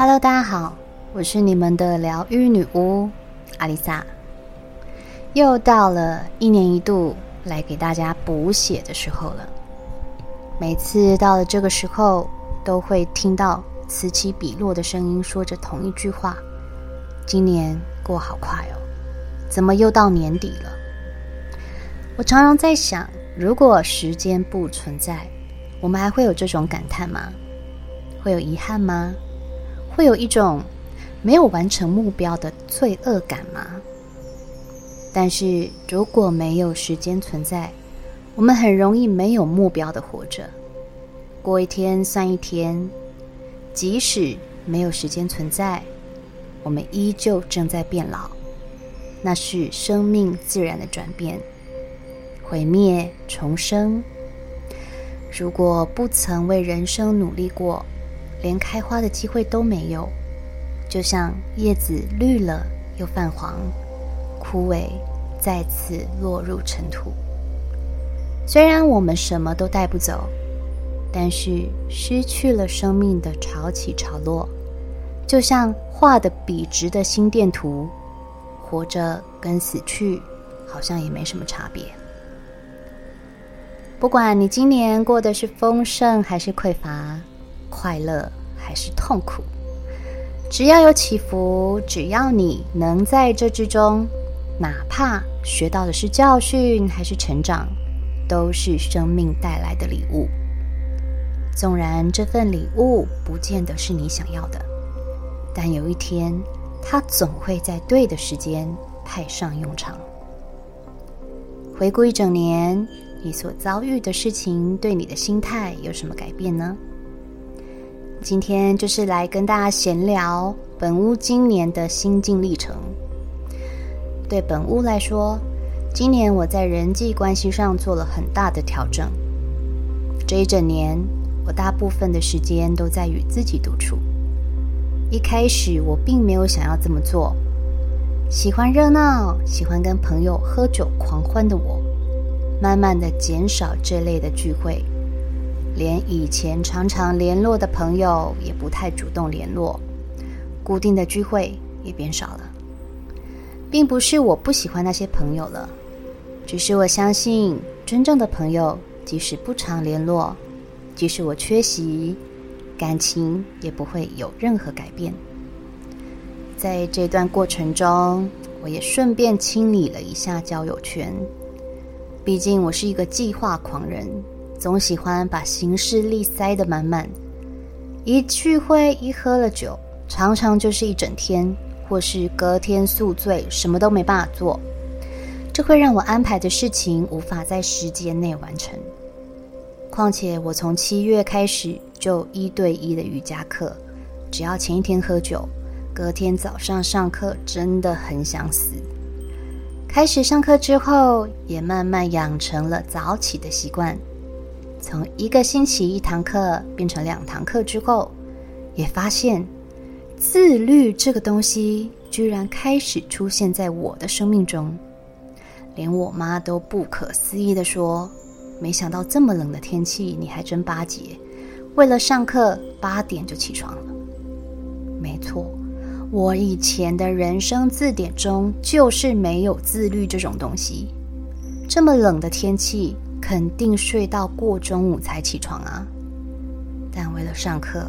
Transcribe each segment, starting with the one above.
Hello，大家好，我是你们的疗愈女巫阿丽萨。又到了一年一度来给大家补血的时候了。每次到了这个时候，都会听到此起彼落的声音，说着同一句话：“今年过好快哦，怎么又到年底了？”我常常在想，如果时间不存在，我们还会有这种感叹吗？会有遗憾吗？会有一种没有完成目标的罪恶感吗？但是如果没有时间存在，我们很容易没有目标的活着，过一天算一天。即使没有时间存在，我们依旧正在变老，那是生命自然的转变，毁灭重生。如果不曾为人生努力过，连开花的机会都没有，就像叶子绿了又泛黄，枯萎，再次落入尘土。虽然我们什么都带不走，但是失去了生命的潮起潮落，就像画的笔直的心电图，活着跟死去好像也没什么差别。不管你今年过的是丰盛还是匮乏。快乐还是痛苦，只要有起伏，只要你能在这之中，哪怕学到的是教训还是成长，都是生命带来的礼物。纵然这份礼物不见得是你想要的，但有一天，它总会在对的时间派上用场。回顾一整年，你所遭遇的事情对你的心态有什么改变呢？今天就是来跟大家闲聊本屋今年的心境历程。对本屋来说，今年我在人际关系上做了很大的调整。这一整年，我大部分的时间都在与自己独处。一开始我并没有想要这么做，喜欢热闹、喜欢跟朋友喝酒狂欢的我，慢慢的减少这类的聚会。连以前常常联络的朋友也不太主动联络，固定的聚会也变少了。并不是我不喜欢那些朋友了，只是我相信真正的朋友，即使不常联络，即使我缺席，感情也不会有任何改变。在这段过程中，我也顺便清理了一下交友圈，毕竟我是一个计划狂人。总喜欢把行事历塞得满满，一聚会一喝了酒，常常就是一整天，或是隔天宿醉，什么都没办法做。这会让我安排的事情无法在时间内完成。况且我从七月开始就一对一的瑜伽课，只要前一天喝酒，隔天早上上课真的很想死。开始上课之后，也慢慢养成了早起的习惯。从一个星期一堂课变成两堂课之后，也发现自律这个东西居然开始出现在我的生命中。连我妈都不可思议地说：“没想到这么冷的天气你还真巴结，为了上课八点就起床了。”没错，我以前的人生字典中就是没有自律这种东西。这么冷的天气。肯定睡到过中午才起床啊！但为了上课，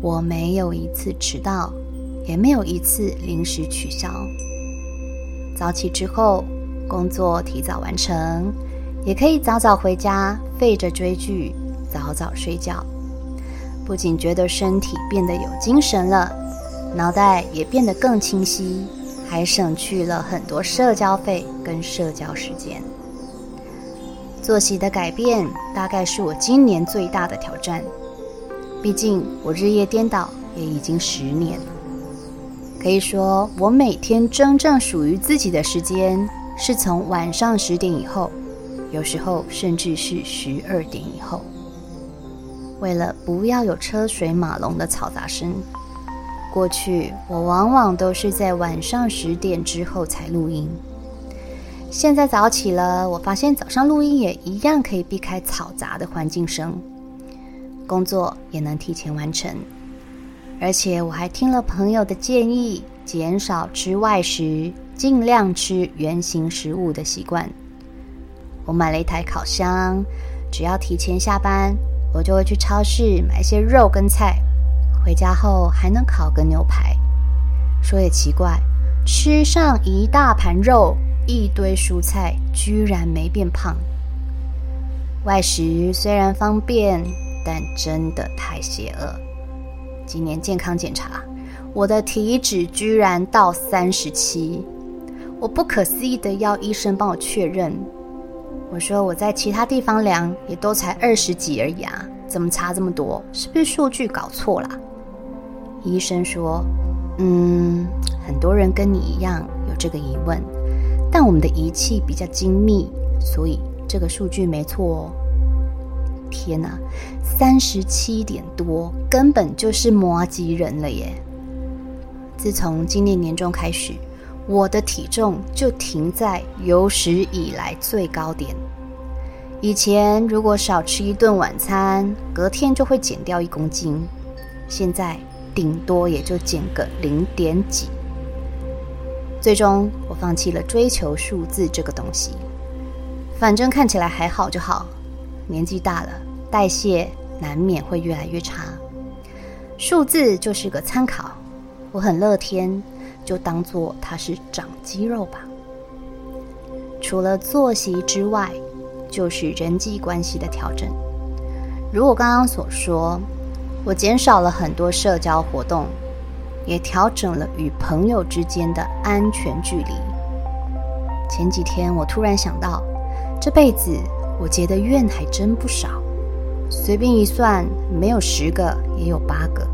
我没有一次迟到，也没有一次临时取消。早起之后，工作提早完成，也可以早早回家，废着追剧，早早睡觉。不仅觉得身体变得有精神了，脑袋也变得更清晰，还省去了很多社交费跟社交时间。作息的改变大概是我今年最大的挑战，毕竟我日夜颠倒也已经十年了。可以说，我每天真正属于自己的时间是从晚上十点以后，有时候甚至是十二点以后。为了不要有车水马龙的嘈杂声，过去我往往都是在晚上十点之后才录音。现在早起了，我发现早上录音也一样可以避开嘈杂的环境声，工作也能提前完成，而且我还听了朋友的建议，减少吃外食，尽量吃原型食物的习惯。我买了一台烤箱，只要提前下班，我就会去超市买一些肉跟菜，回家后还能烤个牛排。说也奇怪，吃上一大盘肉，一堆蔬菜，居然没变胖。外食虽然方便，但真的太邪恶。今年健康检查，我的体脂居然到三十七，我不可思议的要医生帮我确认。我说我在其他地方量也都才二十几而已啊，怎么差这么多？是不是数据搞错了？医生说。嗯，很多人跟你一样有这个疑问，但我们的仪器比较精密，所以这个数据没错哦。天哪，三十七点多，根本就是摩羯人了耶！自从今年年中开始，我的体重就停在有史以来最高点。以前如果少吃一顿晚餐，隔天就会减掉一公斤，现在。顶多也就减个零点几，最终我放弃了追求数字这个东西，反正看起来还好就好。年纪大了，代谢难免会越来越差，数字就是个参考。我很乐天，就当做它是长肌肉吧。除了作息之外，就是人际关系的调整。如我刚刚所说。我减少了很多社交活动，也调整了与朋友之间的安全距离。前几天我突然想到，这辈子我结的怨还真不少，随便一算，没有十个也有八个，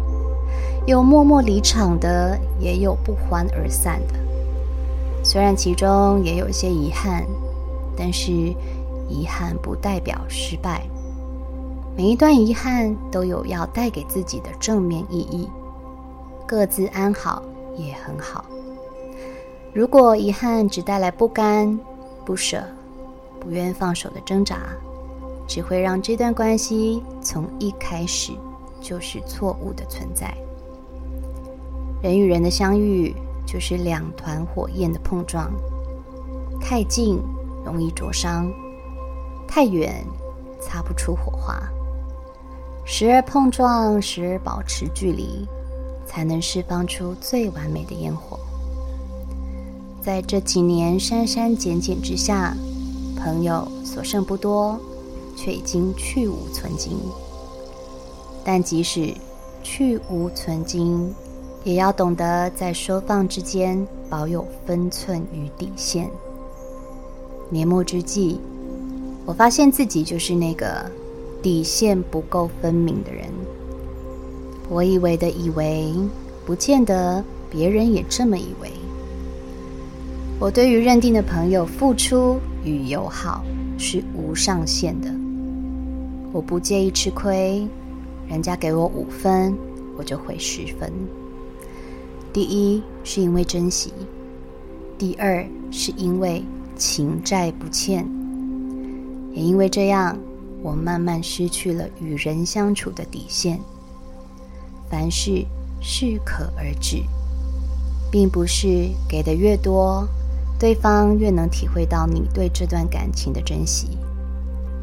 有默默离场的，也有不欢而散的。虽然其中也有一些遗憾，但是遗憾不代表失败。每一段遗憾都有要带给自己的正面意义，各自安好也很好。如果遗憾只带来不甘、不舍、不愿放手的挣扎，只会让这段关系从一开始就是错误的存在。人与人的相遇就是两团火焰的碰撞，太近容易灼伤，太远擦不出火花。时而碰撞，时而保持距离，才能释放出最完美的烟火。在这几年删删减减之下，朋友所剩不多，却已经去无存菁。但即使去无存菁，也要懂得在收放之间保有分寸与底线。年末之际，我发现自己就是那个。底线不够分明的人，我以为的以为，不见得别人也这么以为。我对于认定的朋友付出与友好是无上限的，我不介意吃亏，人家给我五分，我就回十分。第一是因为珍惜，第二是因为情债不欠，也因为这样。我慢慢失去了与人相处的底线。凡事适可而止，并不是给的越多，对方越能体会到你对这段感情的珍惜，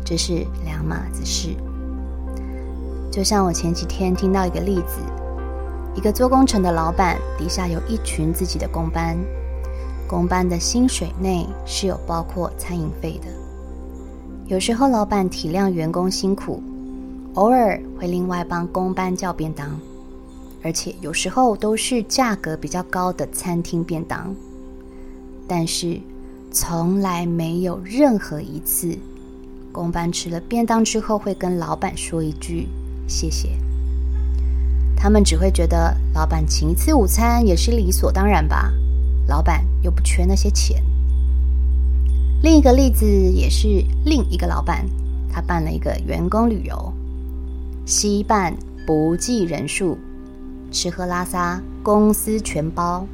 这是两码子事。就像我前几天听到一个例子，一个做工程的老板底下有一群自己的工班，工班的薪水内是有包括餐饮费的。有时候老板体谅员工辛苦，偶尔会另外帮工班叫便当，而且有时候都是价格比较高的餐厅便当。但是从来没有任何一次，工班吃了便当之后会跟老板说一句谢谢。他们只会觉得老板请一次午餐也是理所当然吧，老板又不缺那些钱。另一个例子也是另一个老板，他办了一个员工旅游，西办不计人数，吃喝拉撒公司全包，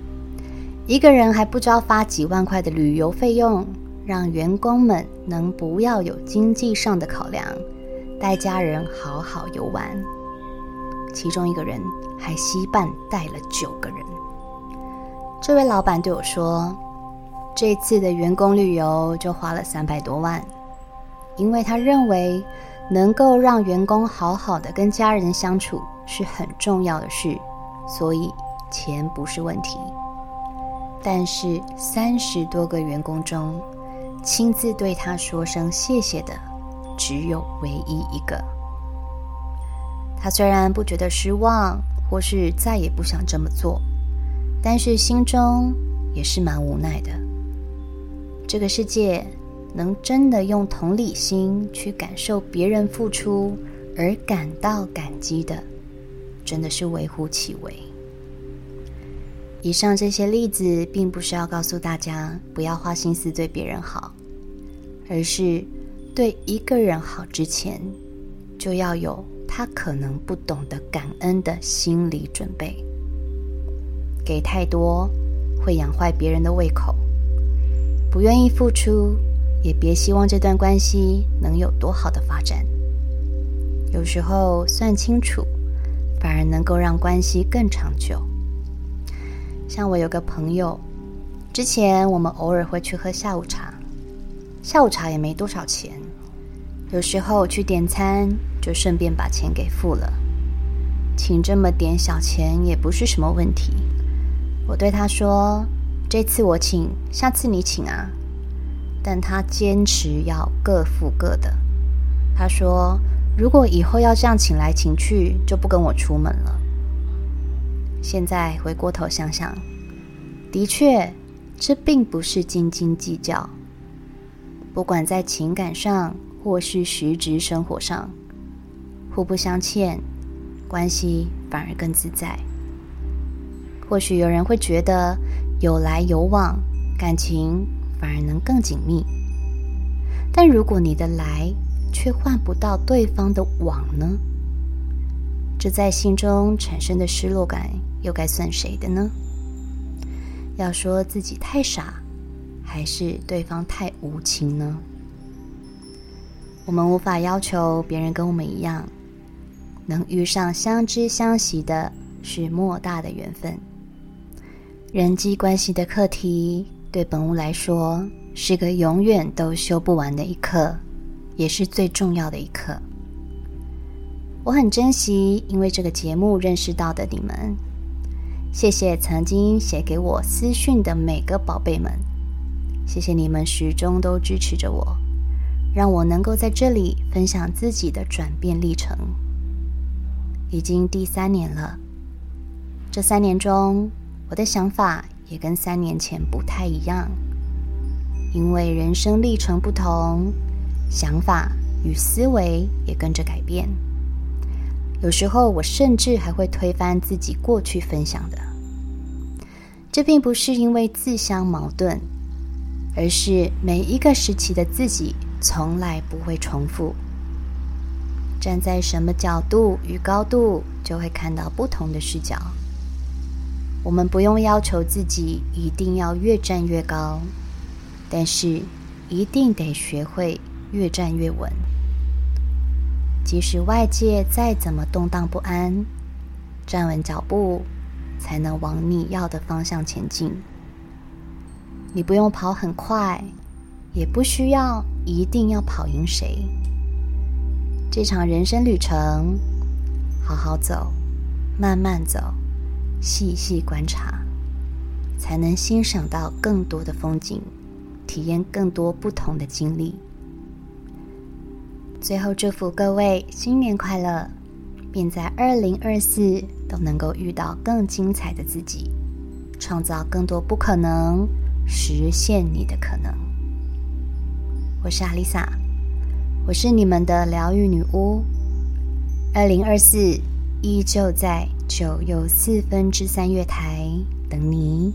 一个人还不知道发几万块的旅游费用，让员工们能不要有经济上的考量，带家人好好游玩。其中一个人还携伴带了九个人。这位老板对我说，这次的员工旅游就花了三百多万，因为他认为能够让员工好好的跟家人相处是很重要的事，所以钱不是问题。但是三十多个员工中，亲自对他说声谢谢的只有唯一一个。他虽然不觉得失望，或是再也不想这么做，但是心中也是蛮无奈的。这个世界能真的用同理心去感受别人付出而感到感激的，真的是微乎其微。以上这些例子，并不是要告诉大家不要花心思对别人好，而是对一个人好之前，就要有他可能不懂得感恩的心理准备。给太多会养坏别人的胃口，不愿意付出，也别希望这段关系能有多好的发展。有时候算清楚，反而能够让关系更长久。像我有个朋友，之前我们偶尔会去喝下午茶，下午茶也没多少钱，有时候去点餐就顺便把钱给付了，请这么点小钱也不是什么问题。我对他说：“这次我请，下次你请啊。”但他坚持要各付各的。他说：“如果以后要这样请来请去，就不跟我出门了。”现在回过头想想，的确，这并不是斤斤计较。不管在情感上或是实质生活上，互不相欠，关系反而更自在。或许有人会觉得有来有往，感情反而能更紧密。但如果你的来却换不到对方的网呢？这在心中产生的失落感，又该算谁的呢？要说自己太傻，还是对方太无情呢？我们无法要求别人跟我们一样，能遇上相知相惜的，是莫大的缘分。人际关系的课题，对本屋来说，是个永远都修不完的一课，也是最重要的一课。我很珍惜，因为这个节目认识到的你们。谢谢曾经写给我私讯的每个宝贝们，谢谢你们始终都支持着我，让我能够在这里分享自己的转变历程。已经第三年了，这三年中，我的想法也跟三年前不太一样，因为人生历程不同，想法与思维也跟着改变。有时候我甚至还会推翻自己过去分享的，这并不是因为自相矛盾，而是每一个时期的自己从来不会重复。站在什么角度与高度，就会看到不同的视角。我们不用要求自己一定要越站越高，但是一定得学会越站越稳。即使外界再怎么动荡不安，站稳脚步，才能往你要的方向前进。你不用跑很快，也不需要一定要跑赢谁。这场人生旅程，好好走，慢慢走，细细观察，才能欣赏到更多的风景，体验更多不同的经历。最后祝福各位新年快乐，并在二零二四都能够遇到更精彩的自己，创造更多不可能，实现你的可能。我是阿丽萨，我是你们的疗愈女巫。二零二四依旧在九又四分之三月台等你。